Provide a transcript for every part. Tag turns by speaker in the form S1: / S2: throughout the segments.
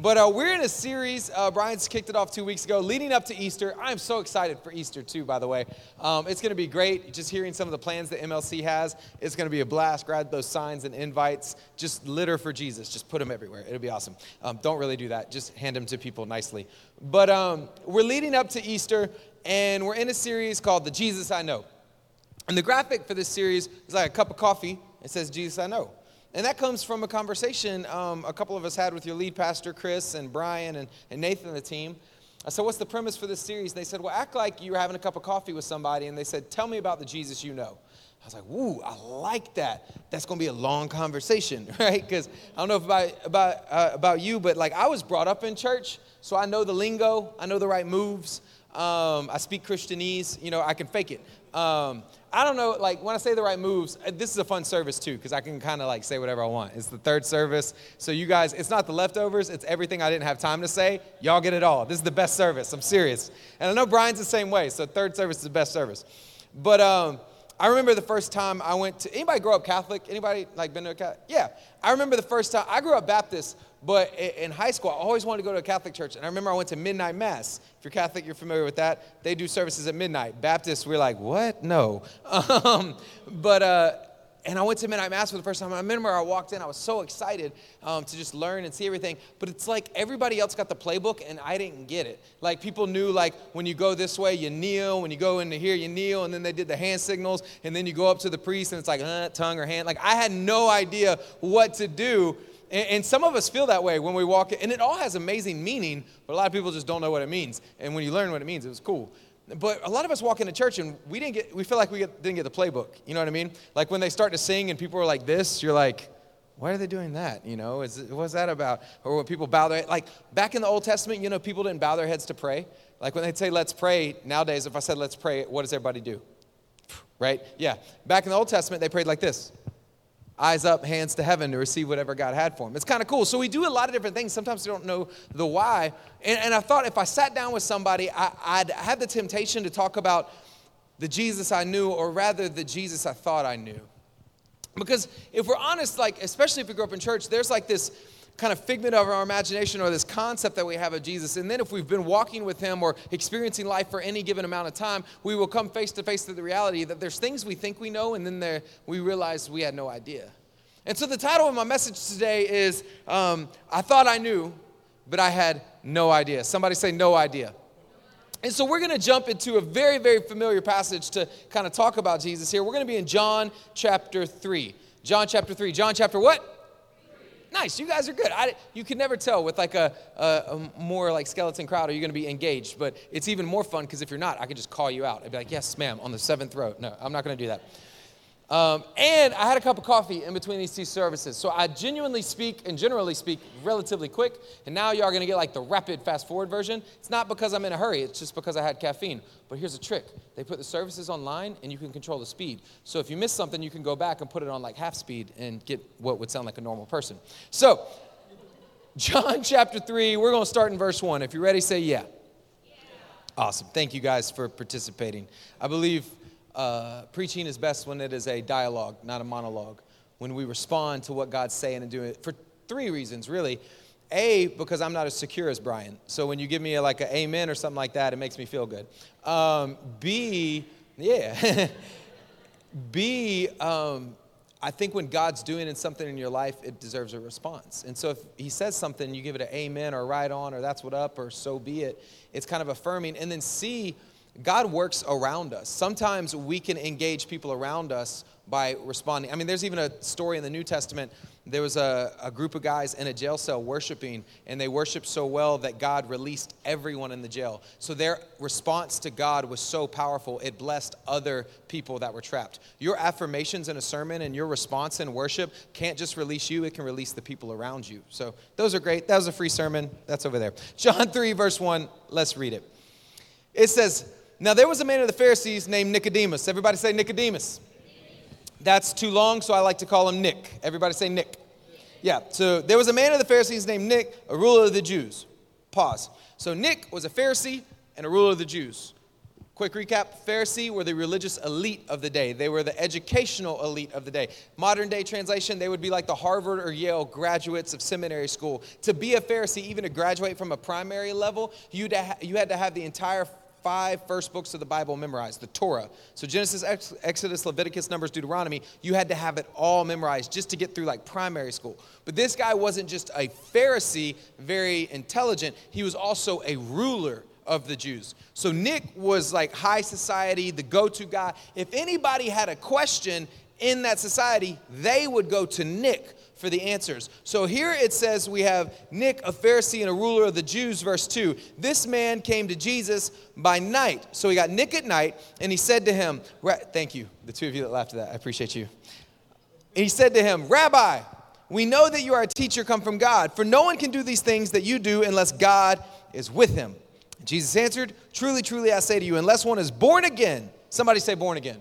S1: But uh, we're in a series. Uh, Brian's kicked it off two weeks ago, leading up to Easter. I'm so excited for Easter, too, by the way. Um, it's going to be great. Just hearing some of the plans that MLC has, it's going to be a blast. Grab those signs and invites. Just litter for Jesus. Just put them everywhere. It'll be awesome. Um, don't really do that. Just hand them to people nicely. But um, we're leading up to Easter, and we're in a series called The Jesus I Know. And the graphic for this series is like a cup of coffee. It says, Jesus I Know. And that comes from a conversation um, a couple of us had with your lead pastor, Chris, and Brian, and, and Nathan, the team. I said, What's the premise for this series? And they said, Well, act like you were having a cup of coffee with somebody. And they said, Tell me about the Jesus you know. I was like, Woo, I like that. That's going to be a long conversation, right? Because I don't know about, about, uh, about you, but like I was brought up in church, so I know the lingo, I know the right moves. Um, I speak Christianese, you know, I can fake it. Um, I don't know, like when I say the right moves, uh, this is a fun service too, because I can kind of like say whatever I want. It's the third service. So you guys, it's not the leftovers, it's everything I didn't have time to say. Y'all get it all. This is the best service. I'm serious. And I know Brian's the same way, so third service is the best service. But um, I remember the first time I went to anybody grow up Catholic? Anybody like been to a Catholic? Yeah. I remember the first time I grew up Baptist, but in high school, I always wanted to go to a Catholic church. And I remember I went to midnight mass. If you're Catholic, you're familiar with that. They do services at midnight. Baptists, we're like, what? No. Um, but, uh, and I went to midnight mass for the first time. I remember I walked in, I was so excited um, to just learn and see everything. But it's like everybody else got the playbook and I didn't get it. Like people knew, like when you go this way, you kneel. When you go into here, you kneel. And then they did the hand signals. And then you go up to the priest and it's like uh, tongue or hand. Like I had no idea what to do. And, some of us feel that way when we walk in, and it all has amazing meaning, but a lot of people just don't know what it means. And when you learn what it means, it was cool. But a lot of us walk into church and we didn't get, we feel like we get, didn't get the playbook. You know what I mean? Like when they start to sing and people are like this, you're like, why are they doing that? You know, is, what's that about? Or when people bow their like back in the Old Testament, you know, people didn't bow their heads to pray. Like when they'd say, let's pray, nowadays, if I said, let's pray, what does everybody do? Right? Yeah. Back in the Old Testament, they prayed like this eyes up, hands to heaven to receive whatever God had for him. It's kind of cool. So we do a lot of different things. Sometimes we don't know the why. And, and I thought if I sat down with somebody, I, would have the temptation to talk about the Jesus I knew, or rather the Jesus I thought I knew. Because if we're honest, like, especially if we grew up in church, there's like this kind of figment of our imagination or this concept that we have of Jesus. And then if we've been walking with him or experiencing life for any given amount of time, we will come face to face to the reality that there's things we think we know and then there, we realize we had no idea. And so the title of my message today is um, I Thought I Knew, but I Had No Idea. Somebody say, No idea. And so we're going to jump into a very, very familiar passage to kind of talk about Jesus here. We're going to be in John chapter 3. John chapter 3. John chapter what? Nice. You guys are good. I, you can never tell with like a, a, a more like skeleton crowd, are you going to be engaged? But it's even more fun because if you're not, I can just call you out. I'd be like, yes, ma'am, on the seventh row. No, I'm not going to do that. Um, and I had a cup of coffee in between these two services. So I genuinely speak and generally speak relatively quick. And now you are going to get like the rapid fast forward version. It's not because I'm in a hurry, it's just because I had caffeine. But here's a trick they put the services online and you can control the speed. So if you miss something, you can go back and put it on like half speed and get what would sound like a normal person. So, John chapter 3, we're going to start in verse 1. If you're ready, say yeah. yeah. Awesome. Thank you guys for participating. I believe uh, preaching is best when it is a dialogue, not a monologue. When we respond to what God's saying and doing it for three reasons, really. A, because I'm not as secure as Brian. So when you give me a, like an amen or something like that, it makes me feel good. Um, B, yeah. B, um, I think when God's doing something in your life, it deserves a response. And so if He says something, you give it an amen or right on or that's what up or so be it. It's kind of affirming. And then C, God works around us. Sometimes we can engage people around us by responding. I mean, there's even a story in the New Testament. There was a, a group of guys in a jail cell worshiping, and they worshiped so well that God released everyone in the jail. So their response to God was so powerful, it blessed other people that were trapped. Your affirmations in a sermon and your response in worship can't just release you, it can release the people around you. So those are great. That was a free sermon. That's over there. John 3, verse 1, let's read it. It says, now there was a man of the Pharisees named Nicodemus. Everybody say Nicodemus. That's too long, so I like to call him Nick. Everybody say Nick. Yeah, so there was a man of the Pharisees named Nick, a ruler of the Jews. Pause. So Nick was a Pharisee and a ruler of the Jews. Quick recap Pharisee were the religious elite of the day. They were the educational elite of the day. Modern day translation, they would be like the Harvard or Yale graduates of seminary school. To be a Pharisee, even to graduate from a primary level, you had to have the entire five first books of the Bible memorized, the Torah. So Genesis, Exodus, Leviticus, Numbers, Deuteronomy, you had to have it all memorized just to get through like primary school. But this guy wasn't just a Pharisee, very intelligent, he was also a ruler of the Jews. So Nick was like high society, the go to guy. If anybody had a question in that society, they would go to Nick for the answers. So here it says we have Nick, a Pharisee and a ruler of the Jews, verse 2. This man came to Jesus by night. So we got Nick at night, and he said to him, Thank you, the two of you that laughed at that. I appreciate you. And he said to him, Rabbi, we know that you are a teacher come from God, for no one can do these things that you do unless God is with him. Jesus answered, Truly, truly, I say to you, unless one is born again, somebody say born again.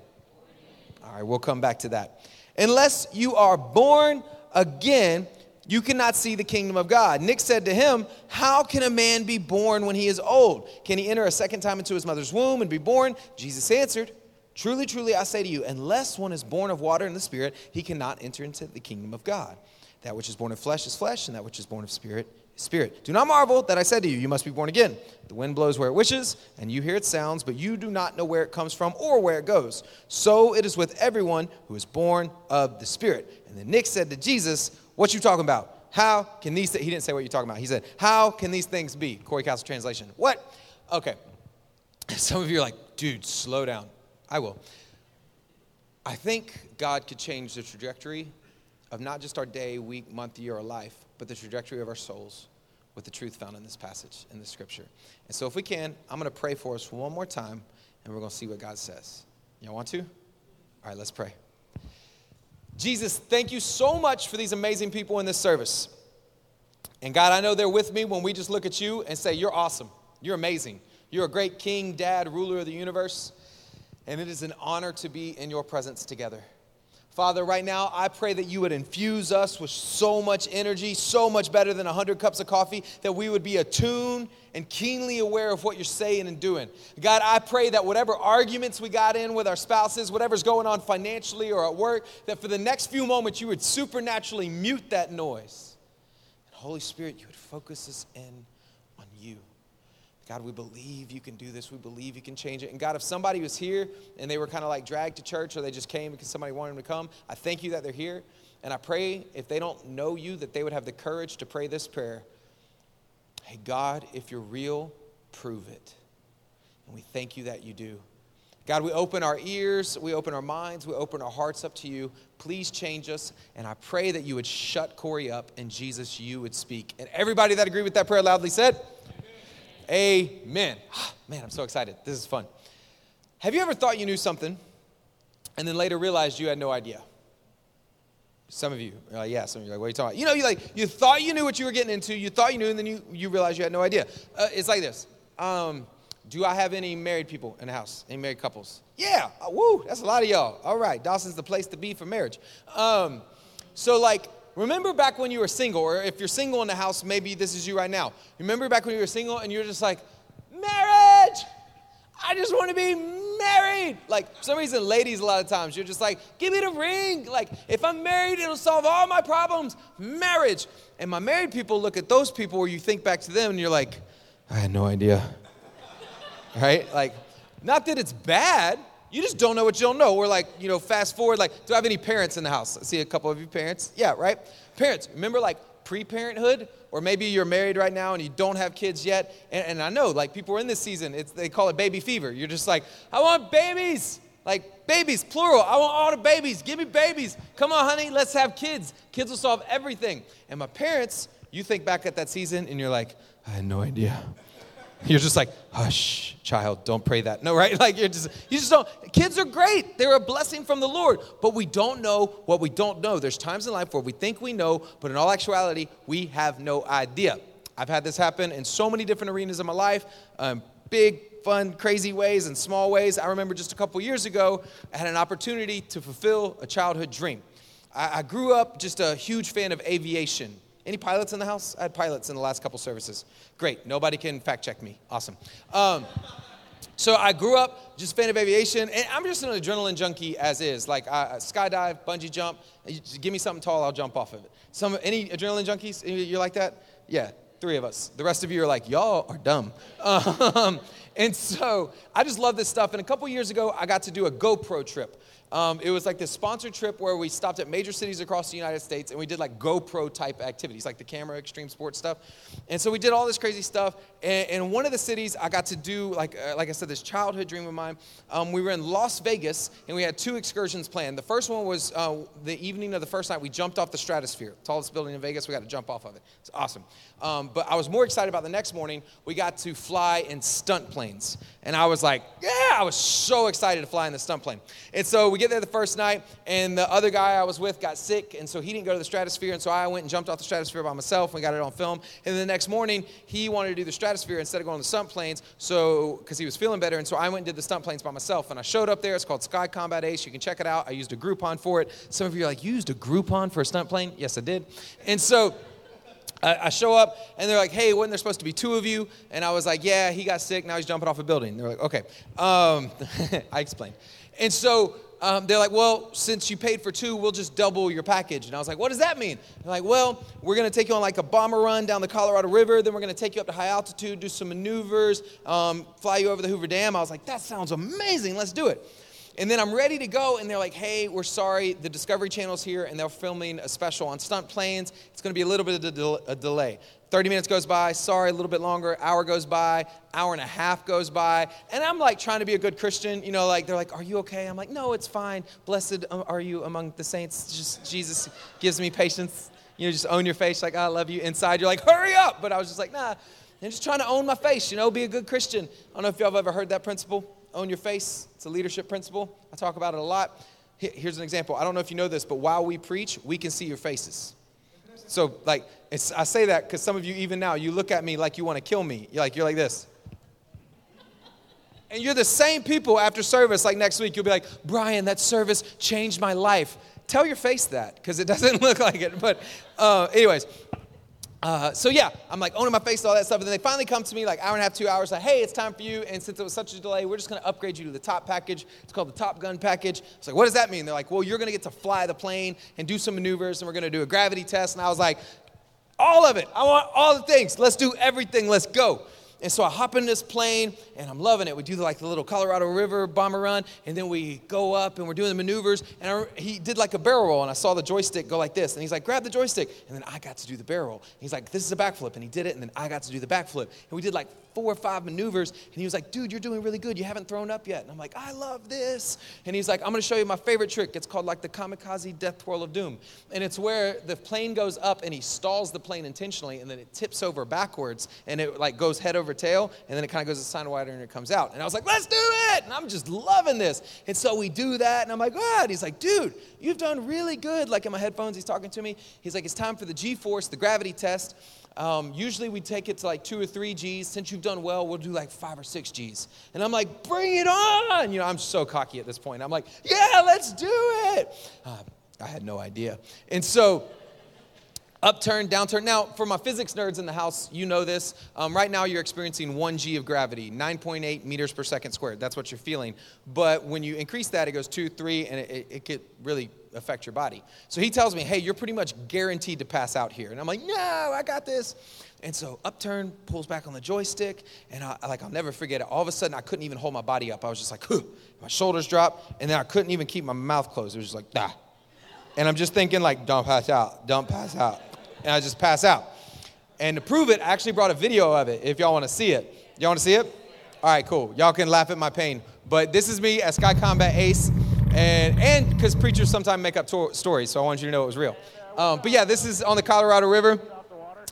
S1: All right, we'll come back to that. Unless you are born again, you cannot see the kingdom of God. Nick said to him, How can a man be born when he is old? Can he enter a second time into his mother's womb and be born? Jesus answered, Truly, truly, I say to you, unless one is born of water and the Spirit, he cannot enter into the kingdom of God. That which is born of flesh is flesh, and that which is born of spirit spirit. Do not marvel that I said to you, You must be born again. The wind blows where it wishes, and you hear its sounds, but you do not know where it comes from or where it goes. So it is with everyone who is born of the Spirit. And then Nick said to Jesus, What you talking about? How can these th-? he didn't say what you're talking about. He said, How can these things be? Corey Castle translation. What? Okay. Some of you are like, dude, slow down. I will. I think God could change the trajectory of not just our day, week, month, year, or life, but the trajectory of our souls with the truth found in this passage, in this scripture. And so, if we can, I'm going to pray for us one more time, and we're going to see what God says. Y'all want to? All right, let's pray. Jesus, thank you so much for these amazing people in this service. And God, I know they're with me when we just look at you and say, You're awesome. You're amazing. You're a great king, dad, ruler of the universe. And it is an honor to be in your presence together. Father, right now, I pray that you would infuse us with so much energy, so much better than 100 cups of coffee, that we would be attuned and keenly aware of what you're saying and doing. God, I pray that whatever arguments we got in with our spouses, whatever's going on financially or at work, that for the next few moments you would supernaturally mute that noise. And Holy Spirit, you would focus us in God, we believe you can do this. We believe you can change it. And God, if somebody was here and they were kind of like dragged to church or they just came because somebody wanted them to come, I thank you that they're here. And I pray if they don't know you, that they would have the courage to pray this prayer Hey, God, if you're real, prove it. And we thank you that you do. God, we open our ears, we open our minds, we open our hearts up to you. Please change us. And I pray that you would shut Corey up and Jesus, you would speak. And everybody that agreed with that prayer loudly said, Amen. Man, I'm so excited. This is fun. Have you ever thought you knew something and then later realized you had no idea? Some of you like, yeah, some of you are like, what are you talking about? You know, you like you thought you knew what you were getting into, you thought you knew, and then you, you realized you had no idea. Uh, it's like this. Um, do I have any married people in the house? Any married couples? Yeah. Uh, woo, that's a lot of y'all. All right, Dawson's the place to be for marriage. Um, so like Remember back when you were single, or if you're single in the house, maybe this is you right now. Remember back when you were single and you were just like, marriage! I just want to be married. Like, for some reason, ladies, a lot of times, you're just like, give me the ring. Like, if I'm married, it'll solve all my problems. Marriage. And my married people look at those people where you think back to them and you're like, I had no idea. right? Like, not that it's bad, you just don't know what you don't know. We're like, you know, fast forward, like, do I have any parents in the house? I see a couple of you parents. Yeah, right? Parents, remember like pre parenthood? Or maybe you're married right now and you don't have kids yet. And, and I know, like, people are in this season, it's, they call it baby fever. You're just like, I want babies. Like, babies, plural. I want all the babies. Give me babies. Come on, honey, let's have kids. Kids will solve everything. And my parents, you think back at that season and you're like, I had no idea. You're just like, hush, child, don't pray that. No, right? Like you're just, you just don't. Kids are great. They're a blessing from the Lord, but we don't know what we don't know. There's times in life where we think we know, but in all actuality, we have no idea. I've had this happen in so many different arenas of my life. Um, big, fun, crazy ways and small ways. I remember just a couple years ago, I had an opportunity to fulfill a childhood dream. I, I grew up just a huge fan of aviation. Any pilots in the house? I had pilots in the last couple services. Great. Nobody can fact check me. Awesome. Um, so I grew up just a fan of aviation, and I'm just an adrenaline junkie as is. Like I, skydive, bungee jump. give me something tall, I'll jump off of it. Some any adrenaline junkies? You're like that? Yeah, three of us. The rest of you are like, y'all are dumb. Um, and so I just love this stuff. And a couple years ago, I got to do a GoPro trip. Um, it was like this sponsored trip where we stopped at major cities across the United States and we did like GoPro type activities, like the camera, extreme sports stuff. And so we did all this crazy stuff. And in one of the cities, I got to do, like, uh, like I said, this childhood dream of mine. Um, we were in Las Vegas and we had two excursions planned. The first one was uh, the evening of the first night, we jumped off the stratosphere, tallest building in Vegas. We got to jump off of it. It's awesome. Um, but I was more excited about the next morning. We got to fly in stunt planes. And I was like, yeah, I was so excited to fly in the stunt plane. And so we get there the first night, and the other guy I was with got sick, and so he didn't go to the stratosphere. And so I went and jumped off the stratosphere by myself. We got it on film. And then the next morning, he wanted to do the stratosphere instead of going to the stunt planes, so because he was feeling better. And so I went and did the stunt planes by myself. And I showed up there. It's called Sky Combat Ace. You can check it out. I used a Groupon for it. Some of you are like, you used a Groupon for a stunt plane? Yes, I did. And so I, show up and they're like, hey, wasn't there supposed to be two of you? And I was like, yeah, he got sick. Now he's jumping off a building. They're like, okay. Um, I explained. And so um, they're like, well, since you paid for two, we'll just double your package. And I was like, what does that mean? They're like, well, we're going to take you on like a bomber run down the Colorado River. Then we're going to take you up to high altitude, do some maneuvers, um, fly you over the Hoover Dam. I was like, that sounds amazing. Let's do it. And then I'm ready to go, and they're like, hey, we're sorry, the Discovery Channel's here, and they're filming a special on stunt planes. It's gonna be a little bit of a delay. 30 minutes goes by, sorry, a little bit longer, hour goes by, hour and a half goes by, and I'm like trying to be a good Christian, you know, like they're like, are you okay? I'm like, no, it's fine. Blessed um, are you among the saints. Just Jesus gives me patience. You know, just own your face, like, I love you. Inside, you're like, hurry up. But I was just like, nah, I'm just trying to own my face, you know, be a good Christian. I don't know if y'all have ever heard that principle own your face. It's a leadership principle. I talk about it a lot. Here's an example. I don't know if you know this, but while we preach, we can see your faces. So, like, I say that because some of you, even now, you look at me like you want to kill me. You're like, you're like this. And you're the same people after service, like next week, you'll be like, Brian, that service changed my life. Tell your face that because it doesn't look like it. But, uh, anyways, uh, so yeah, I'm like owning my face, all that stuff. And then they finally come to me like hour and a half, two hours, like, hey, it's time for you. And since it was such a delay, we're just gonna upgrade you to the top package. It's called the Top Gun package. It's like, what does that mean? They're like, well, you're gonna get to fly the plane and do some maneuvers, and we're gonna do a gravity test. And I was like, all of it. I want all the things. Let's do everything. Let's go. And so I hop in this plane and I'm loving it. We do like the little Colorado River bomber run, and then we go up and we're doing the maneuvers. And I, he did like a barrel roll, and I saw the joystick go like this. And he's like, grab the joystick. And then I got to do the barrel roll. He's like, this is a backflip. And he did it, and then I got to do the backflip. And we did like four or five maneuvers. And he was like, dude, you're doing really good. You haven't thrown up yet. And I'm like, I love this. And he's like, I'm going to show you my favorite trick. It's called like the kamikaze death twirl of doom. And it's where the plane goes up and he stalls the plane intentionally, and then it tips over backwards, and it like goes head over tail, and then it kind of goes a sign wider and it comes out. And I was like, let's do it. And I'm just loving this. And so we do that. And I'm like? And he's like, dude, you've done really good. Like in my headphones, he's talking to me. He's like, it's time for the G force, the gravity test. Um, usually we take it to like two or three G's. Since you've done well, we'll do like five or six G's. And I'm like, bring it on. You know, I'm so cocky at this point. I'm like, yeah, let's do it. Uh, I had no idea. And so upturn, downturn. Now, for my physics nerds in the house, you know this. Um, right now, you're experiencing 1 g of gravity, 9.8 meters per second squared. That's what you're feeling. But when you increase that, it goes 2, 3, and it, it could really affect your body. So he tells me, hey, you're pretty much guaranteed to pass out here. And I'm like, no, I got this. And so upturn pulls back on the joystick, and I, like I'll never forget it. All of a sudden, I couldn't even hold my body up. I was just like, Huh. my shoulders dropped, and then I couldn't even keep my mouth closed. It was just like, ah. And I'm just thinking like, don't pass out, don't pass out and I just pass out. And to prove it, I actually brought a video of it if y'all want to see it. Y'all want to see it? All right, cool. Y'all can laugh at my pain. But this is me at Sky Combat Ace. And and because preachers sometimes make up to- stories, so I wanted you to know it was real. Um, but yeah, this is on the Colorado River.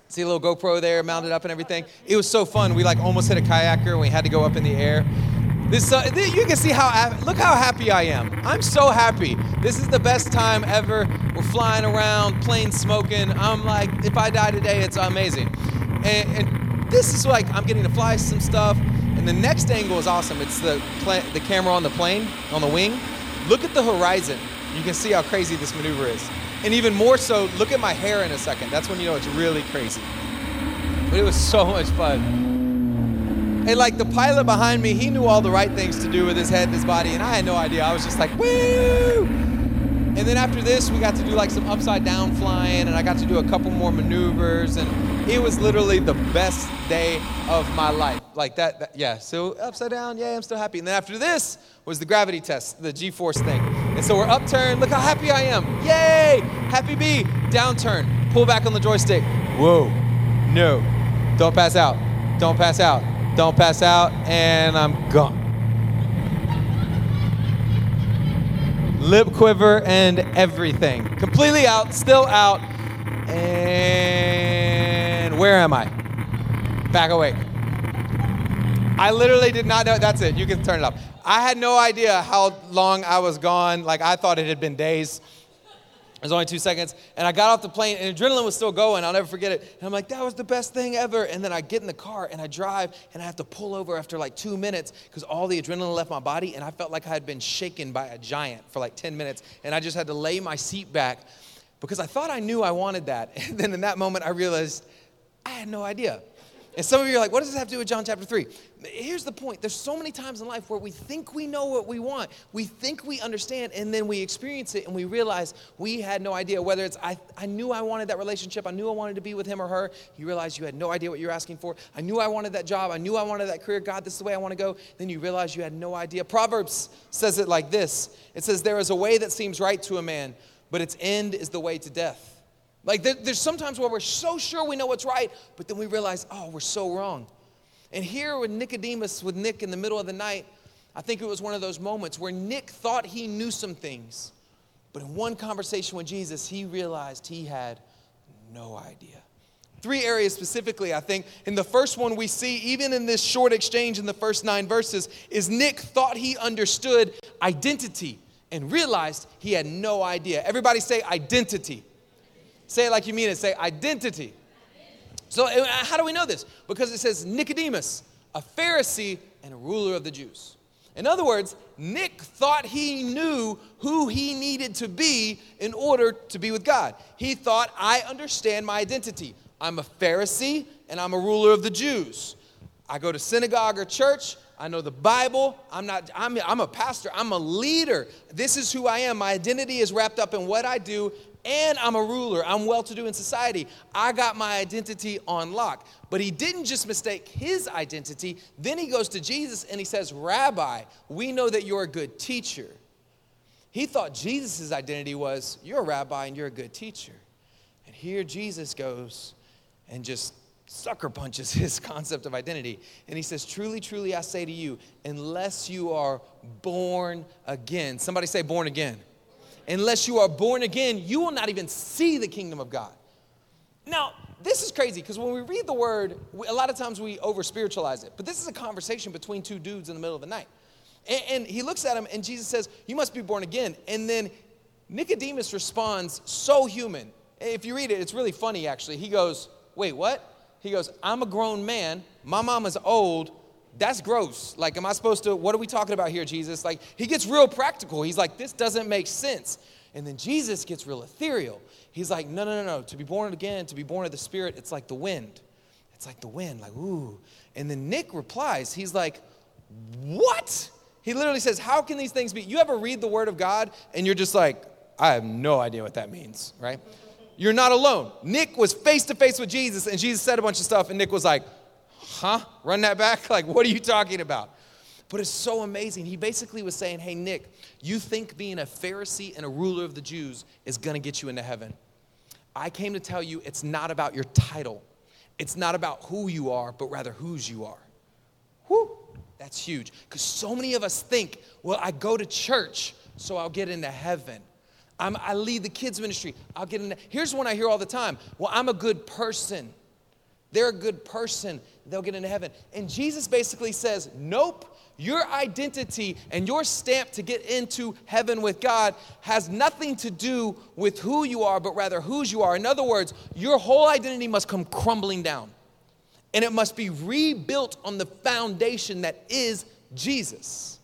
S1: See a little GoPro there mounted up and everything. It was so fun. We like almost hit a kayaker and we had to go up in the air. This, uh, you can see how, look how happy I am. I'm so happy. This is the best time ever. We're flying around, plane smoking. I'm like, if I die today, it's amazing. And, and this is like, I'm getting to fly some stuff. And the next angle is awesome. It's the, the camera on the plane, on the wing. Look at the horizon. You can see how crazy this maneuver is. And even more so, look at my hair in a second. That's when you know it's really crazy. But it was so much fun. And like the pilot behind me, he knew all the right things to do with his head and his body, and I had no idea. I was just like, woo! And then after this, we got to do like some upside down flying, and I got to do a couple more maneuvers, and it was literally the best day of my life. Like that, that yeah. So upside down, yeah, I'm still happy. And then after this was the gravity test, the G-force thing. And so we're upturned. Look how happy I am! Yay! Happy B. Downturn. Pull back on the joystick. Whoa! No! Don't pass out. Don't pass out. Don't pass out, and I'm gone. Lip quiver and everything. Completely out, still out. And where am I? Back awake. I literally did not know. That's it. You can turn it off. I had no idea how long I was gone. Like, I thought it had been days. It was only two seconds. And I got off the plane, and adrenaline was still going. I'll never forget it. And I'm like, that was the best thing ever. And then I get in the car and I drive, and I have to pull over after like two minutes because all the adrenaline left my body. And I felt like I had been shaken by a giant for like 10 minutes. And I just had to lay my seat back because I thought I knew I wanted that. And then in that moment, I realized I had no idea. And some of you are like, what does this have to do with John chapter 3? Here's the point there's so many times in life where we think we know what we want, we think we understand, and then we experience it and we realize we had no idea. Whether it's, I, I knew I wanted that relationship, I knew I wanted to be with him or her, you realize you had no idea what you're asking for. I knew I wanted that job, I knew I wanted that career. God, this is the way I want to go. Then you realize you had no idea. Proverbs says it like this it says, There is a way that seems right to a man, but its end is the way to death. Like there, there's sometimes where we're so sure we know what's right, but then we realize, oh, we're so wrong. And here with Nicodemus, with Nick in the middle of the night, I think it was one of those moments where Nick thought he knew some things, but in one conversation with Jesus, he realized he had no idea. Three areas specifically, I think. In the first one, we see, even in this short exchange in the first nine verses, is Nick thought he understood identity and realized he had no idea. Everybody say identity. Say it like you mean it. Say identity. So, uh, how do we know this? Because it says Nicodemus, a Pharisee and a ruler of the Jews. In other words, Nick thought he knew who he needed to be in order to be with God. He thought, I understand my identity. I'm a Pharisee and I'm a ruler of the Jews. I go to synagogue or church. I know the Bible. I'm not, I'm, I'm a pastor. I'm a leader. This is who I am. My identity is wrapped up in what I do and I'm a ruler. I'm well to do in society. I got my identity on lock. But he didn't just mistake his identity. Then he goes to Jesus and he says, Rabbi, we know that you're a good teacher. He thought Jesus' identity was, You're a rabbi and you're a good teacher. And here Jesus goes and just sucker punches his concept of identity. And he says, Truly, truly, I say to you, unless you are born again, somebody say, born again unless you are born again, you will not even see the kingdom of God. Now, this is crazy because when we read the word, a lot of times we over spiritualize it. But this is a conversation between two dudes in the middle of the night. And, and, he looks at him and Jesus says, You must be born again. And then Nicodemus responds so human. If you read it, it's really funny actually. He goes, Wait, what? He goes, I'm a grown man. My mom is old that's gross. Like, am I supposed to, what are we talking about here, Jesus? Like, he gets real practical. He's like, this doesn't make sense. And then Jesus gets real ethereal. He's like, no, no, no, no. To be born again, to be born of the Spirit, it's like the wind. It's like the wind, like, ooh. And then Nick replies, he's like, what? He literally says, how can these things be? You ever read the Word of God and you're just like, I have no idea what that means, right? You're not alone. Nick was face to face with Jesus and Jesus said a bunch of stuff, and Nick was like, huh? Run that back? Like, what are you talking about? But it's so amazing. He basically was saying, hey, Nick, you think being a Pharisee and a ruler of the Jews is gonna get you into heaven. I came to tell you it's not about your title, it's not about who you are, but rather whose you are. Whew, that's huge. Because so many of us think, well, I go to church, so I'll get into heaven. I'm, i lead the kids' ministry, I'll get into. Here's one I hear all the time well, I'm a good person. They're a good person they'll get into heaven. And Jesus basically says, Nope, your identity and your stamp to get into heaven with God has nothing to do with who you are, but rather whose you are. In other words, your whole identity must come crumbling down. And it must be rebuilt on the foundation that is Jesus.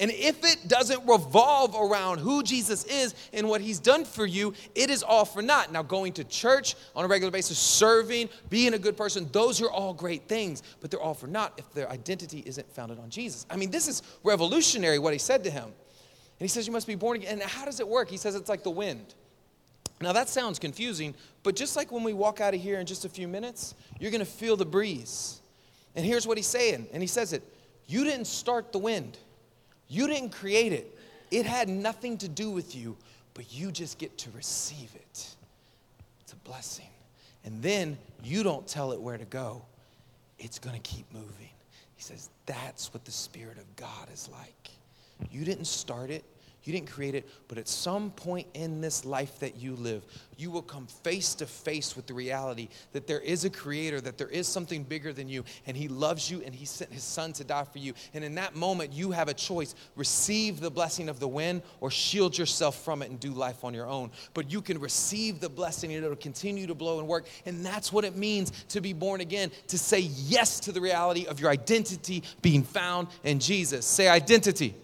S1: And if it doesn't revolve around who Jesus is and what he's done for you, it is all for naught. Now, going to church on a regular basis, serving, being a good person, those are all great things, but they're all for naught if their identity isn't founded on Jesus. I mean, this is revolutionary what he said to him. And he says, You must be born again. And how does it work? He says, It's like the wind. Now, that sounds confusing, but just like when we walk out of here in just a few minutes, you're going to feel the breeze. And here's what he's saying, and he says it You didn't start the wind. You didn't create it, it had nothing to do with you, but you just get to receive it. It's a blessing. And then you don't tell it where to go, it's going to keep moving. He says, That's what the Spirit of God is like. You didn't start it, you didn't create it, but at some point in this life that you live, you will come face to face with the reality that there is a creator, that there is something bigger than you, and he loves you and he sent his son to die for you. And in that moment, you have a choice receive the blessing of the wind or shield yourself from it and do life on your own. But you can receive the blessing and it'll continue to blow and work. And that's what it means to be born again, to say yes to the reality of your identity being found in Jesus. Say identity.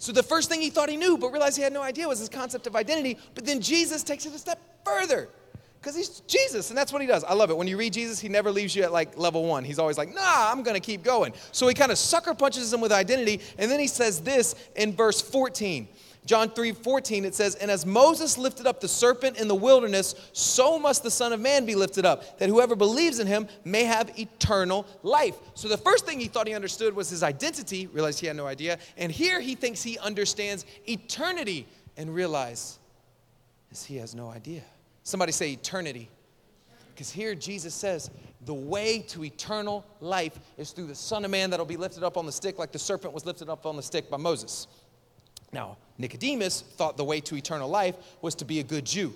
S1: So the first thing he thought he knew, but realized he had no idea, was this concept of identity. But then Jesus takes it a step further because he's Jesus, and that's what he does. I love it. When you read Jesus, he never leaves you at like level one. He's always like, nah, I'm gonna keep going. So he kind of sucker punches him with identity, and then he says this in verse 14. John 3 14, it says, And as Moses lifted up the serpent in the wilderness, so must the Son of Man be lifted up, that whoever believes in him may have eternal life. So the first thing he thought he understood was his identity, realized he had no idea. And here he thinks he understands eternity and realize is he has no idea. Somebody say eternity. Because here Jesus says, the way to eternal life is through the Son of Man that'll be lifted up on the stick, like the serpent was lifted up on the stick by Moses. Now, Nicodemus thought the way to eternal life was to be a good Jew,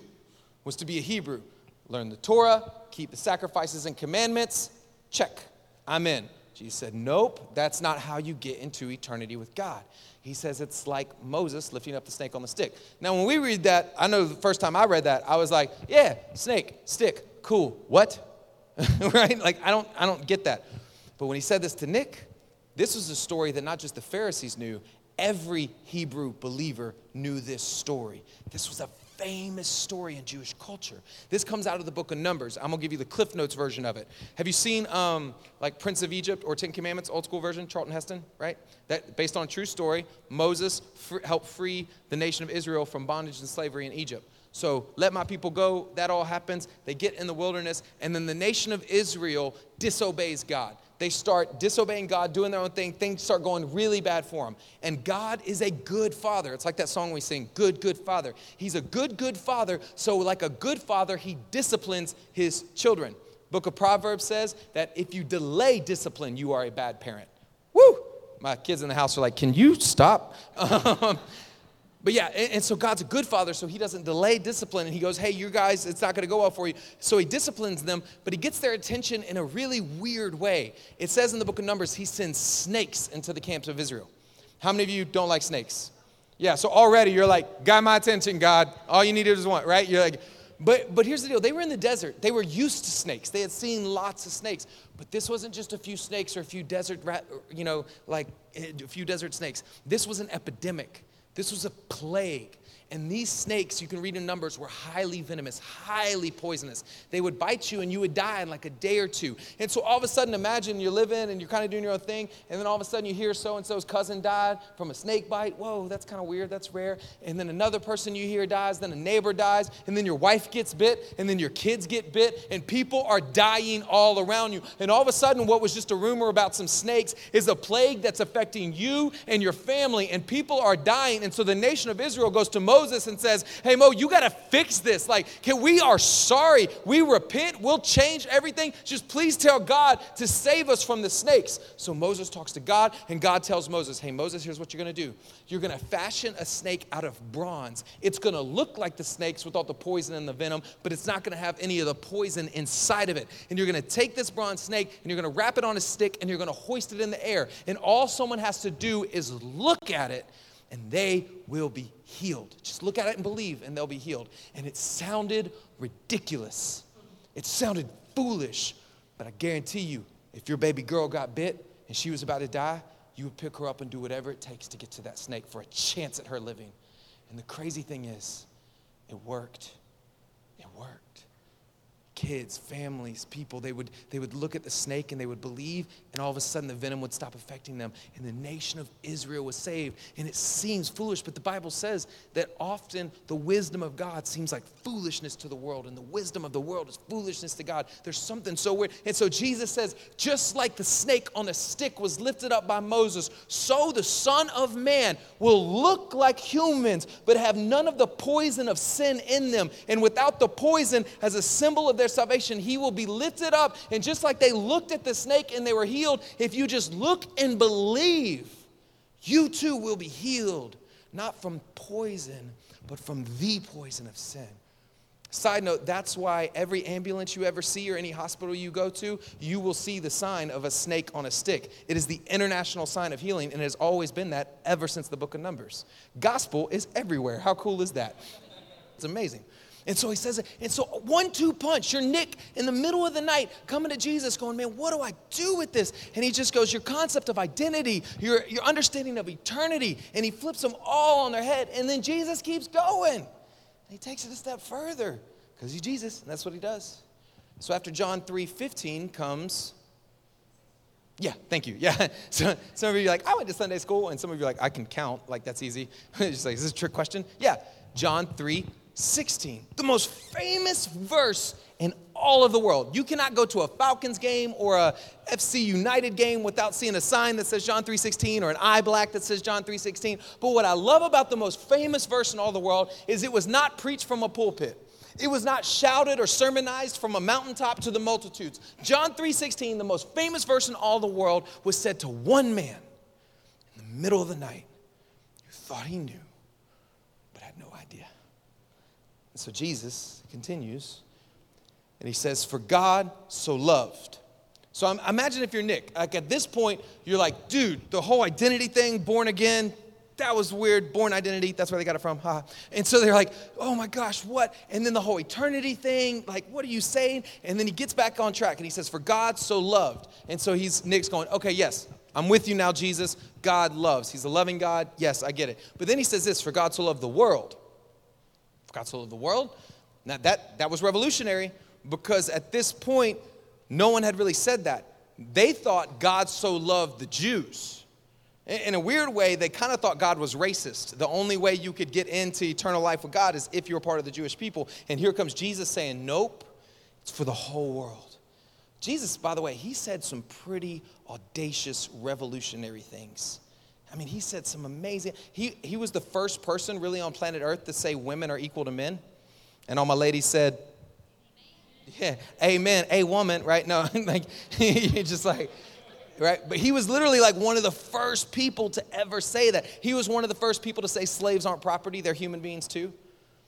S1: was to be a Hebrew, learn the Torah, keep the sacrifices and commandments. Check, I'm in. Jesus said, Nope, that's not how you get into eternity with God. He says it's like Moses lifting up the snake on the stick. Now, when we read that, I know the first time I read that, I was like, Yeah, snake, stick, cool. What? right? Like, I don't, I don't get that. But when he said this to Nick, this was a story that not just the Pharisees knew, Every Hebrew believer knew this story. This was a famous story in Jewish culture. This comes out of the book of Numbers. I'm gonna give you the Cliff Notes version of it. Have you seen um, like Prince of Egypt or Ten Commandments, old school version, Charlton Heston, right? That based on true story. Moses fr- helped free the nation of Israel from bondage and slavery in Egypt. So let my people go. That all happens. They get in the wilderness, and then the nation of Israel disobeys God they start disobeying God, doing their own thing. Things start going really bad for them. And God is a good father. It's like that song we sing, Good, Good Father. He's a good, good father. So, like a good father, he disciplines his children. Book of Proverbs says that if you delay discipline, you are a bad parent. Woo! My kids in the house are like, Can you stop? Um, But yeah, and, and, so God's a good father, so he doesn't delay discipline. And he goes, hey, you guys, it's not going to go well for you. So he disciplines them, but he gets their attention in a really weird way. It says in the book of Numbers, he sends snakes into the camps of Israel. How many of you don't like snakes? Yeah, so already you're like, got my attention, God. All you needed was one, right? You're like, but, but here's the deal they were in the desert. They were used to snakes. They had seen lots of snakes. But this wasn't just a few snakes or a few desert, rat, you know, like eh, a few desert snakes. This was an epidemic. This was a plague. And these snakes, you can read in Numbers, were highly venomous, highly poisonous. They would bite you and you would die in like a day or two. And so all of a sudden, imagine you're living and you're kind of doing your own thing, and then all of a sudden you hear so and so's cousin died from a snake bite. Whoa, that's kind of weird, that's rare. And then another person you hear dies, then a neighbor dies, and then your wife gets bit, and then your kids get bit, and people are dying all around you. And all of a sudden, what was just a rumor about some snakes is a plague that's affecting you and your family, and people are dying. And so the nation of Israel goes to Moses Moses and says, Hey, Mo, you got to fix this. Like, can, we are sorry. We repent. We'll change everything. Just please tell God to save us from the snakes. So Moses talks to God, and God tells Moses, Hey, Moses, here's what you're going to do. You're going to fashion a snake out of bronze. It's going to look like the snakes with all the poison and the venom, but it's not going to have any of the poison inside of it. And you're going to take this bronze snake and you're going to wrap it on a stick and you're going to hoist it in the air. And all someone has to do is look at it and they will be healed. Just look at it and believe, and they'll be healed. And it sounded ridiculous. It sounded foolish. But I guarantee you, if your baby girl got bit and she was about to die, you would pick her up and do whatever it takes to get to that snake for a chance at her living. And the crazy thing is, it worked. Kids, families, people, they would, they would look at the snake and they would believe, and all of a sudden the venom would stop affecting them. And the nation of Israel was saved. And it seems foolish, but the Bible says that often the wisdom of God seems like foolishness to the world, and the wisdom of the world is foolishness to God. There's something so weird. And so Jesus says, just like the snake on a stick was lifted up by Moses, so the Son of Man will look like humans, but have none of the poison of sin in them. And without the poison, as a symbol of their salvation, he will be lifted up. And just like they looked at the snake and they were healed, if you just look and believe, you too will be healed, not from poison, but from the poison of sin. Side note, that's why every ambulance you ever see or any hospital you go to, you will see the sign of a snake on a stick. It is the international sign of healing, and it has always been that ever since the book of Numbers. Gospel is everywhere. How cool is that? It's amazing. And so he says. And so one two punch, you're Nick in the middle of the night coming to Jesus going, man, what do I do with this? And he just goes, your concept of identity, your, your understanding of eternity. And he flips them all on their head. And then Jesus keeps going. And he takes it a step further because he's Jesus, and that's what he does. So after John 3 15 comes, yeah, thank you. Yeah. So some of you are like, I went to Sunday school, and some of you are like, I can count. Like, that's easy. just like, is this a trick question? Yeah. John 3 16, the most famous verse in all of the world. You cannot go to a Falcons game or a FC United game without seeing a sign that says John 3:16 or an eye black that says John 3:16. But what I love about the most famous verse in all the world is it was not preached from a pulpit. It was not shouted or sermonized from a mountaintop to the multitudes. John 3:16, the most famous verse in all the world, was said to one man in the middle of the night who thought he knew and so Jesus continues and he says, For God so loved. So I'm, imagine if you're Nick. Like at this point, you're like, dude, the whole identity thing, born again, that was weird. Born identity, that's where they got it from. Ha. And so they're like, oh my gosh, what? And then the whole eternity thing, like, what are you saying? And then he gets back on track and he says, for God so loved. And so he's Nick's going, okay, yes, I'm with you now, Jesus. God loves. He's a loving God. Yes, I get it. But then he says this, for God so loved the world God so loved the world. Now that, that was revolutionary because at this point, no one had really said that. They thought God so loved the Jews. In a weird way, they kind of thought God was racist. The only way you could get into eternal life with God is if you're part of the Jewish people. And here comes Jesus saying, Nope, it's for the whole world. Jesus, by the way, he said some pretty audacious, revolutionary things. I mean, he said some amazing, he, he was the first person really on planet Earth to say women are equal to men. And all my ladies said, yeah, amen, a woman, right? No, like, you're just like, right? But he was literally like one of the first people to ever say that. He was one of the first people to say slaves aren't property, they're human beings too.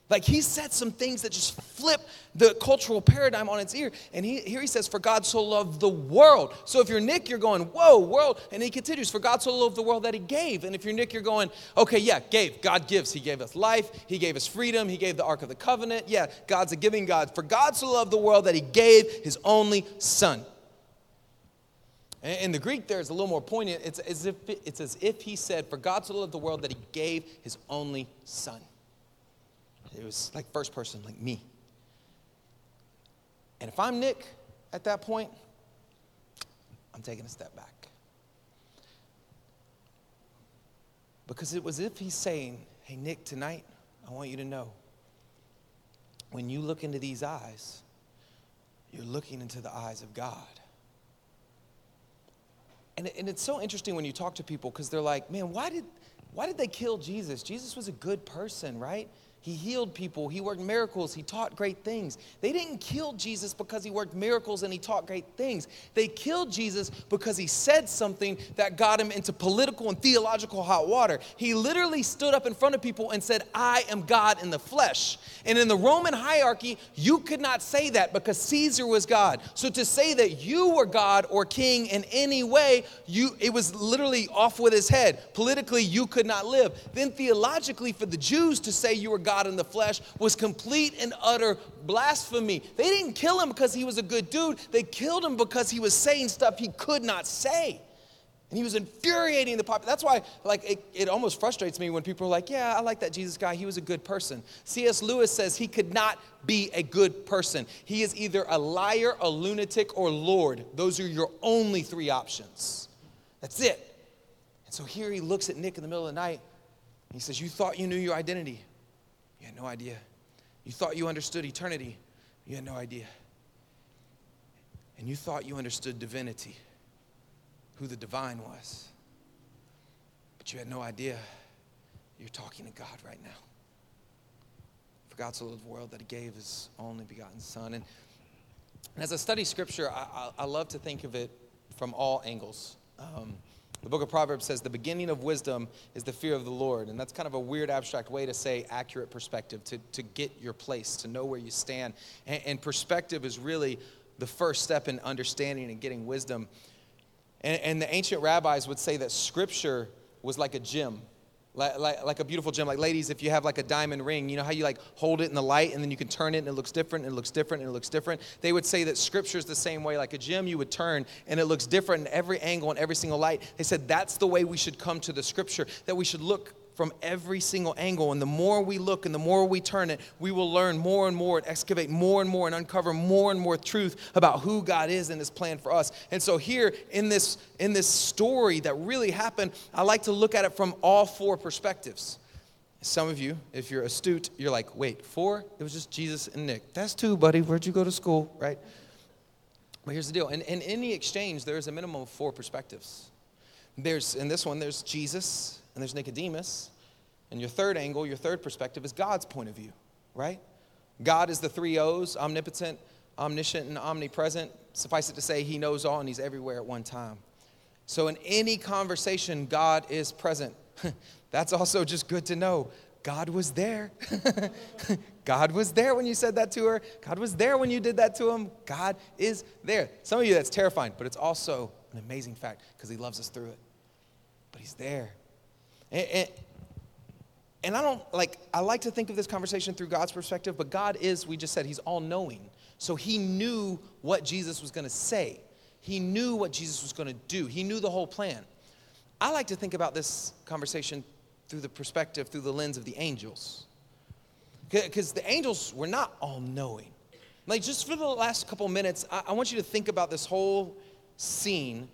S1: Like he said some things that just flip the cultural paradigm on its ear. And he, here he says, For God so loved the world. So if you're Nick, you're going, Whoa, world. And he continues, For God so loved the world that he gave. And if you're Nick, you're going, Okay, yeah, gave. God gives. He gave us life. He gave us freedom. He gave the Ark of the Covenant. Yeah, God's a giving God. For God so loved the world that he gave his only son. In the Greek, there is a little more poignant. It's as if, it's as if he said, For God so loved the world that he gave his only son. It was like first person, like me. And if I'm Nick at that point, I'm taking a step back. Because it was if he's saying, Hey, Nick, tonight, I want you to know when you look into these eyes, you're looking into the eyes of God. And, and it's so interesting when you talk to people because they're like, man, why did, why did they kill Jesus? Jesus was a good person, right? He healed people. He worked miracles. He taught great things. They didn't kill Jesus because he worked miracles and he taught great things. They killed Jesus because he said something that got him into political and theological hot water. He literally stood up in front of people and said, I am God in the flesh. And in the Roman hierarchy, you could not say that because Caesar was God. So to say that you were God or king in any way, you it was literally off with his head. Politically, you could not live. Then theologically, for the Jews to say you were God God in the flesh was complete and utter blasphemy. They didn't kill him because he was a good dude, they killed him because he was saying stuff he could not say. And he was infuriating the population. That's why, like, it, it almost frustrates me when people are like, yeah, I like that Jesus guy. He was a good person. C.S. Lewis says he could not be a good person. He is either a liar, a lunatic, or Lord. Those are your only three options. That's it. And so here he looks at Nick in the middle of the night. he says, You thought you knew your identity. You had no idea. You thought you understood eternity. You had no idea. And you thought you understood divinity who the divine was. But you had no idea you're talking to God right now. For God so loved the world that he gave his only begotten Son. And, and as I study scripture, I, I, I, love to think of it from all angles. Um, the book of Proverbs says the beginning of wisdom is the fear of the Lord. And that's kind of a weird, abstract way to say accurate perspective, to, to get your place, to know where you stand. And, and perspective is really the first step in understanding and getting wisdom. And, and the ancient rabbis would say that scripture was like a gem. Like, like, like, a beautiful gem. Like, ladies, if you have like a diamond ring, you know how you like hold it in the light and then you can turn it and it looks different and it looks different and it looks different? They would say that scripture is the same way. Like a gem, you would turn and it looks different in every angle and every single light. They said that's the way we should come to the scripture, that we should look from every single angle. And the more we look and the more we turn it, we will learn more and more and excavate more and more and uncover more and more truth about who God is and his plan for us. And so here in this in this story that really happened, I like to look at it from all four perspectives. Some of you, if you're astute, you're like, wait, four? It was just Jesus and Nick. That's two, buddy. Where'd you go to school? Right? But here's the deal. In, in any exchange, there's a minimum of four perspectives. There's in this one, there's Jesus, and there's Nicodemus. And your third angle, your third perspective is God's point of view, right? God is the three O's omnipotent, omniscient, and omnipresent. Suffice it to say, He knows all and He's everywhere at one time. So, in any conversation, God is present. That's also just good to know. God was there. God was there when you said that to her. God was there when you did that to him. God is there. Some of you, that's terrifying, but it's also an amazing fact because He loves us through it. But He's there. And, and, and I don't like, I like to think of this conversation through God's perspective, but God is, we just said, He's all knowing. So He knew what Jesus was going to say, He knew what Jesus was going to do, He knew the whole plan. I like to think about this conversation through the perspective, through the lens of the angels. Because the angels were not all knowing. Like, just for the last couple minutes, I, I want you to think about this whole scene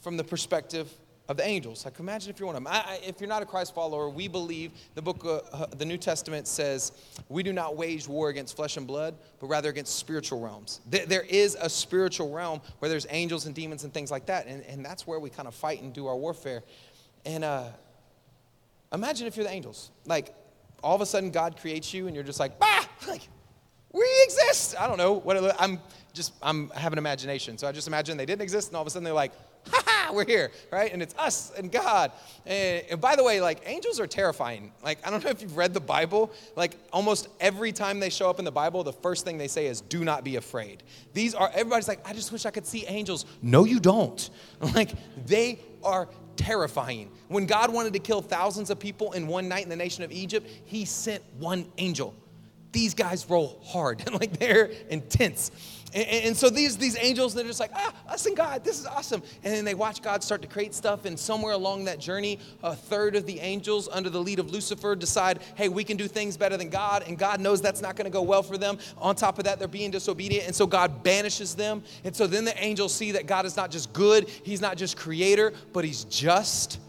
S1: from the perspective of the angels. Like, imagine if you're one of them. I, I, if you're not a Christ follower, we believe the book, of, uh, the New Testament says, we do not wage war against flesh and blood, but rather against spiritual realms. There, there is a spiritual realm where there's angels and demons and things like that, and, and that's where we kind of fight and do our warfare. And uh, imagine if you're the angels. Like, all of a sudden, God creates you, and you're just like, bah! Like, we exist. I don't know what I'm just I'm having imagination. So I just imagine they didn't exist, and all of a sudden they're like, ha ha, we're here, right? And it's us and God. And, and, by the way, like angels are terrifying. Like, I don't know if you've read the Bible, like almost every time they show up in the Bible, the first thing they say is, do not be afraid. These are, everybody's like, I just wish I could see angels. No, you don't. Like, they are terrifying. When God wanted to kill thousands of people in one night in the nation of Egypt, he sent one angel. These guys roll hard, like they're intense. And, and, so these, these angels, they're just like, ah, us and God, this is awesome. And then they watch God start to create stuff. And somewhere along that journey, a third of the angels, under the lead of Lucifer, decide, hey, we can do things better than God. And God knows that's not going to go well for them. On top of that, they're being disobedient. And so God banishes them. And so then the angels see that God is not just good, He's not just creator, but He's just.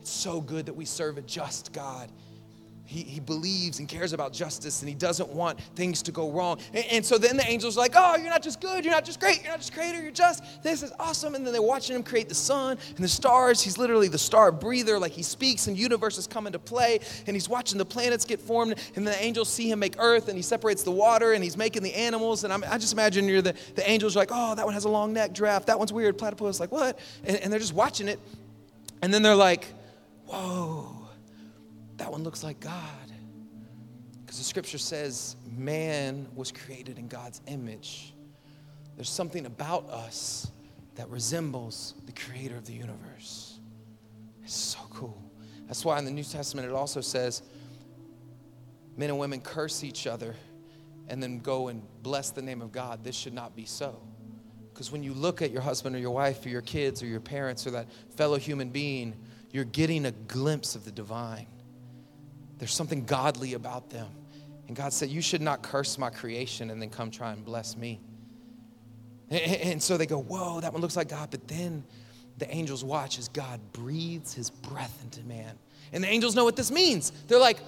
S1: It's so good that we serve a just God he, he believes and cares about justice and he doesn't want things to go wrong. And, and, so then the angels are like, oh, you're not just good, you're not just great, you're not just creator, you're just, this is awesome. And then they're watching him create the sun and the stars. He's literally the star breather, like he speaks and universes come into play. And he's watching the planets get formed. And the angels see him make earth and he separates the water and he's making the animals. And I'm, i just imagine you're the, the angels are like, oh, that one has a long neck, giraffe, that one's weird, platypus, like what? And, and they're just watching it. And then they're like, whoa that one looks like God. Because the scripture says man was created in God's image. There's something about us that resembles the creator of the universe. It's so cool. That's why in the New Testament it also says men and women curse each other and then go and bless the name of God. This should not be so. Because when you look at your husband or your wife or your kids or your parents or that fellow human being, you're getting a glimpse of the divine. There's something godly about them. And God said, You should not curse my creation and then come try and bless me. And so they go, Whoa, that one looks like God. But then the angels watch as God breathes his breath into man. And the angels know what this means. They're like,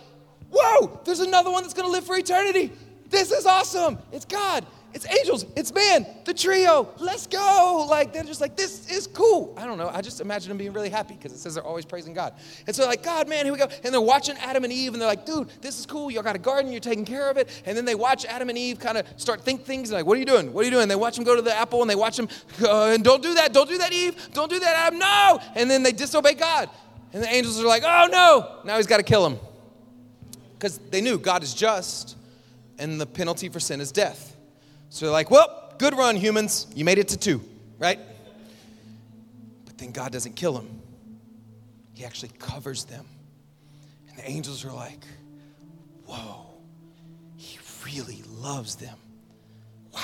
S1: Whoa, there's another one that's gonna live for eternity. This is awesome. It's God. It's angels, it's man, the trio, let's go. Like, they're just like, this is cool. I don't know. I just imagine them being really happy because it says they're always praising God. And so, like, God, man, here we go. And they're watching Adam and Eve and they're like, dude, this is cool. Y'all got a garden, you're taking care of it. And then they watch Adam and Eve kind of start think things and like, what are you doing? What are you doing? And They watch them go to the apple and they watch them, uh, and don't do that, don't do that, Eve. Don't do that, Adam, no. And then they disobey God. And the angels are like, oh no, now he's got to kill him. Because they knew God is just and the penalty for sin is death. So they're like, well, good run, humans. You made it to two, right? But then God doesn't kill them, He actually covers them. And the angels are like, whoa, He really loves them. Wow.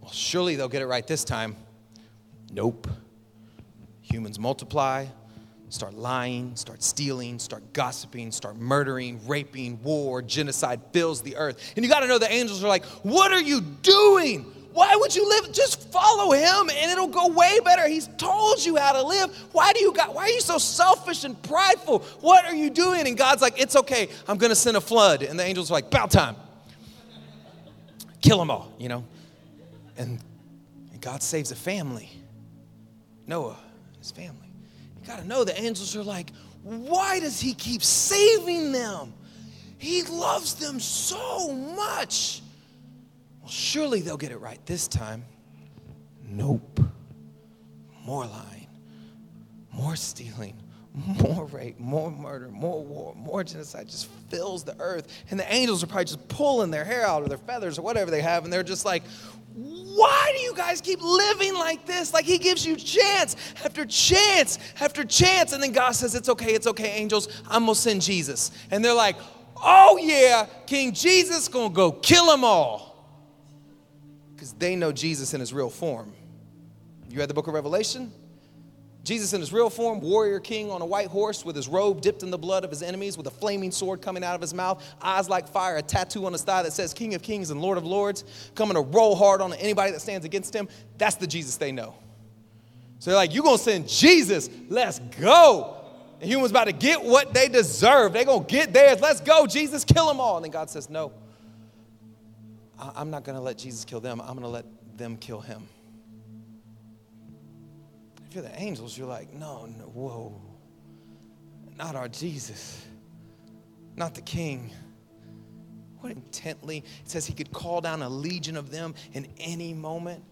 S1: Well, surely they'll get it right this time. Nope. Humans multiply, start lying, start stealing, start gossiping, start murdering, raping, war, genocide fills the earth. And you got to know the angels are like, What are you doing? Why would you live? Just follow him and it'll go way better. He's told you how to live. Why do you got why are you so selfish and prideful? What are you doing? And God's like, it's okay. I'm gonna send a flood. And the angels are like, about time. Kill them all, you know? And, and God saves a family. Noah, his family. You got to know the angels are like, why does he keep saving them? He loves them so much. Well, surely they'll get it right this time. Nope. More lying, more stealing, more rape, more murder, more war, more genocide just fills the earth. And the angels are probably just pulling their hair out or their feathers or whatever they have, and they're just like, why do you guys keep living like this? Like he gives you chance after chance after chance. And then God says, It's okay, it's okay, angels. I'm gonna send Jesus. And they're like, Oh yeah, King Jesus gonna go kill them all. Because they know Jesus in his real form. You read the book of Revelation? Jesus in his real form, warrior king on a white horse with his robe dipped in the blood of his enemies, with a flaming sword coming out of his mouth, eyes like fire, a tattoo on his thigh that says King of Kings and Lord of Lords, coming to roll hard on anybody that stands against him. That's the Jesus they know. So they're like, You're gonna send Jesus, let's go. And humans about to get what they deserve. They're gonna get theirs. Let's go, Jesus, kill them all. And then God says, No, I'm not gonna let Jesus kill them, I'm gonna let them kill him. If you're the angels, you're like, no, no, whoa. Not our Jesus. Not the king. What intently? It says he could call down a legion of them in any moment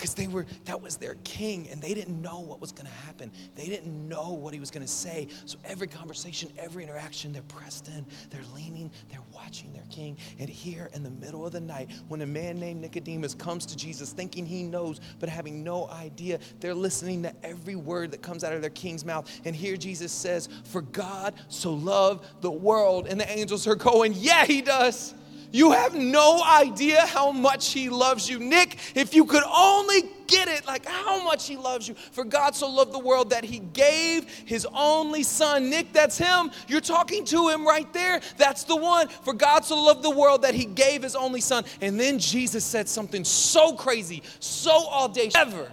S1: because they were that was their king and they didn't know what was going to happen. They didn't know what he was going to say. So every conversation every interaction they're pressed in they're leaning they're watching their king. And here in the middle of the night when a man named nicodemus comes to jesus thinking he knows but having no idea they're listening to every word that comes out of their king's mouth. And here jesus says for god so loved the world. And the angels are going yeah he does you have no idea how much He loves you. Nick, if you could only get it, like how much He loves you. For God so loved the world that He gave His only Son. Nick, that's Him. You're talking to Him right there. That's the one. For God so loved the world that He gave His only Son. And then Jesus said something so crazy, so audacious. Ever.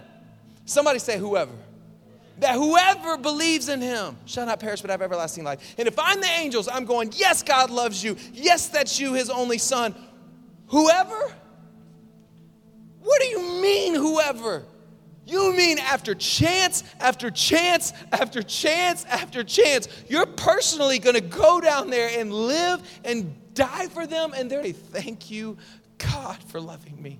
S1: Somebody say, whoever that whoever believes in him shall not perish but have everlasting life. And if I'm the angels, I'm going, Yes, God loves you. Yes, that's you, his only son. Whoever? What do you mean, whoever? You mean after chance after chance after chance after chance, you're personally gonna go down there and live and die for them, and they're thank you, God, for loving me.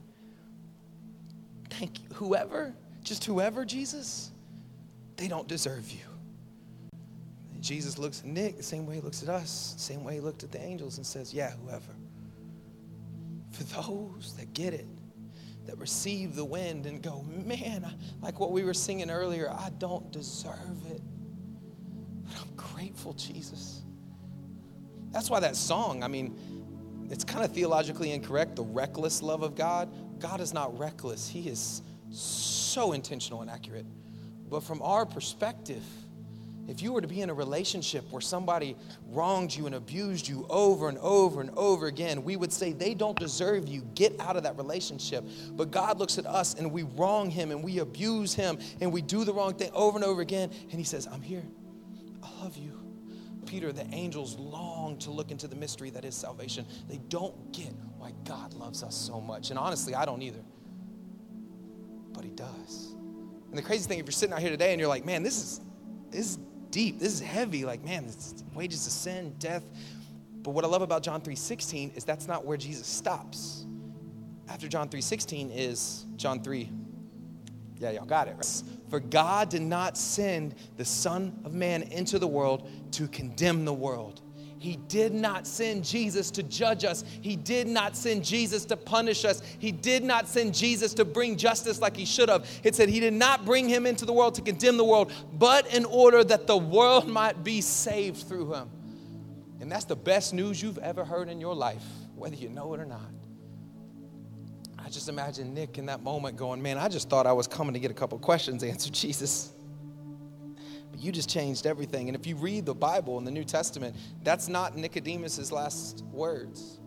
S1: Thank you. Whoever? Just whoever, Jesus? They don't deserve you. And Jesus looks at Nick the same way he looks at us, same way he looked at the angels and says, Yeah, whoever. For those that get it, that receive the wind and go, Man, like what we were singing earlier, I don't deserve it. But I'm grateful, Jesus. That's why that song, I mean, it's kind of theologically incorrect, the reckless love of God. God is not reckless, He is so intentional and accurate. But from our perspective, if you were to be in a relationship where somebody wronged you and abused you over and over and over again, we would say they don't deserve you. Get out of that relationship. But God looks at us and we wrong him and we abuse him and we do the wrong thing over and over again. And he says, I'm here. I love you. Peter, the angels long to look into the mystery that is salvation. They don't get why God loves us so much. And honestly, I don't either. But he does. And the crazy thing, if you're sitting out here today and you're like, man, this is this is deep. This is heavy. Like, man, it's wages of sin, death. But what I love about John 3:16 is that's not where Jesus stops. After John 3:16 is John 3. Yeah, y'all got it. Right? For God did not send the Son of Man into the world to condemn the world, he did not send Jesus to judge us. He did not send Jesus to punish us. He did not send Jesus to bring justice like he should have. It said he did not bring him into the world to condemn the world, but in order that the world might be saved through him. And that's the best news you've ever heard in your life, whether you know it or not. I just imagine Nick in that moment going, Man, I just thought I was coming to get a couple questions answered, Jesus you just changed everything. And if you read the Bible in the New Testament, that's not Nicodemus's last words.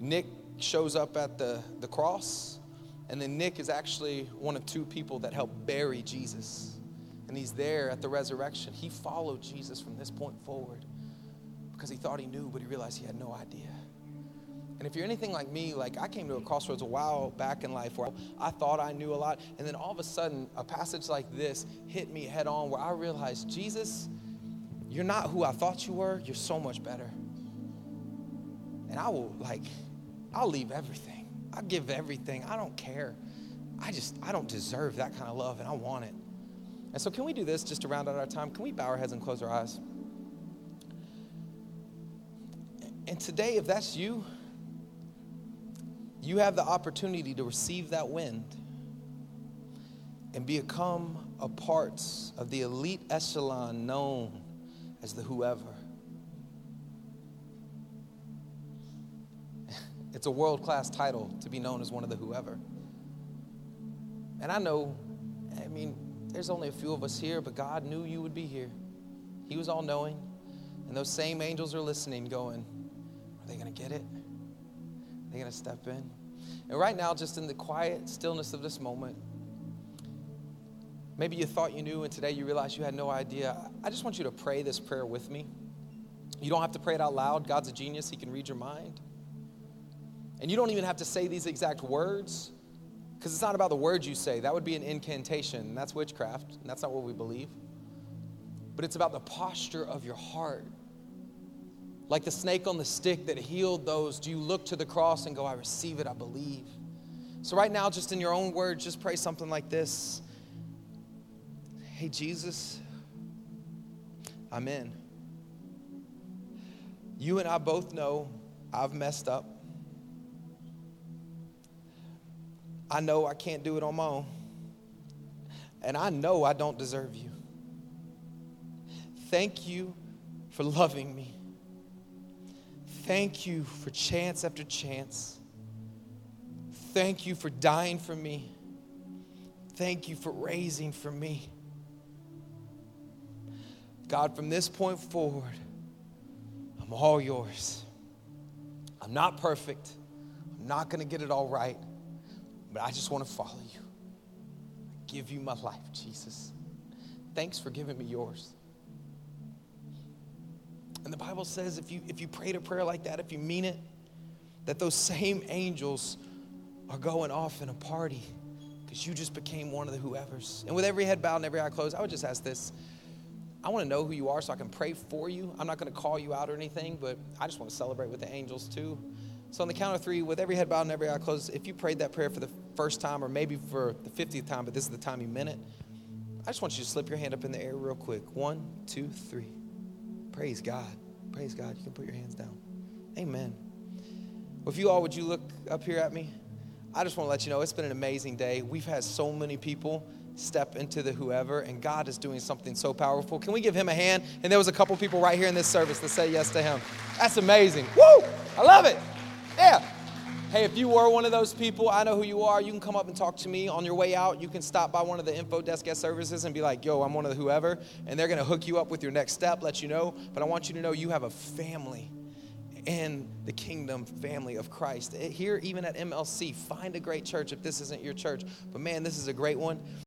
S1: Nick shows up at the, the cross, and then Nick is actually one of two people that helped bury Jesus. And he's there at the resurrection. He followed Jesus from this point forward because he thought he knew, but he realized he had no idea. And if you're anything like me, like I came to a crossroads a while back in life where I thought I knew a lot, and then all of a sudden, a passage like this hit me head on where I realized, Jesus, you're not who I thought you were, you're so much better. And I will, like, I'll leave everything. I'll give everything. I don't care. I just, I don't deserve that kind of love, and I want it. And so, can we do this just to round out our time? Can we bow our heads and close our eyes? And today, if that's you, you have the opportunity to receive that wind and become a part of the elite echelon known as the whoever. It's a world class title to be known as one of the whoever. And I know, I mean, there's only a few of us here, but God knew you would be here. He was all knowing. And those same angels are listening, going, Are they going to get it? They're going to step in. And right now, just in the quiet stillness of this moment, maybe you thought you knew and today you realize you had no idea. I just want you to pray this prayer with me. You don't have to pray it out loud. God's a genius, He can read your mind. And you don't even have to say these exact words because it's not about the words you say. That would be an incantation, and that's witchcraft, and that's not what we believe. But it's about the posture of your heart like the snake on the stick that healed those, do you look to the cross and go, I receive it, I believe? So, right now, just in your own words, just pray something like this Hey, Jesus, I'm in. You and I both know I've messed up. I know I can't do it on my own. And I know I don't deserve you. Thank you for loving me. Thank you for chance after chance. Thank you for dying for me. Thank you for raising for me. God, from this point forward, I'm all yours. I'm not perfect. I'm not going to get it all right, but I just want to follow you. I give you my life, Jesus. Thanks for giving me yours. And the Bible says if you, if you prayed a prayer like that, if you mean it, that those same angels are going off in a party because you just became one of the whoever's. And with every head bowed and every eye closed, I would just ask this. I want to know who you are so I can pray for you. I'm not going to call you out or anything, but I just want to celebrate with the angels too. So on the count of three, with every head bowed and every eye closed, if you prayed that prayer for the first time or maybe for the 50th time, but this is the time you meant it, I just want you to slip your hand up in the air real quick. One, two, three. Praise God. Praise God. You can put your hands down. Amen. Well, if you all would you look up here at me? I just want to let you know it's been an amazing day. We've had so many people step into the whoever, and God is doing something so powerful. Can we give him a hand? And there was a couple people right here in this service that say yes to him. That's amazing. Woo! I love it. Yeah. Hey, if you were one of those people, I know who you are. You can come up and talk to me on your way out. You can stop by one of the info desk guest services and be like, yo, I'm one of the whoever. And they're going to hook you up with your next step, let you know. But I want you to know you have a family in the kingdom family of Christ. Here, even at MLC, find a great church if this isn't your church. But man, this is a great one.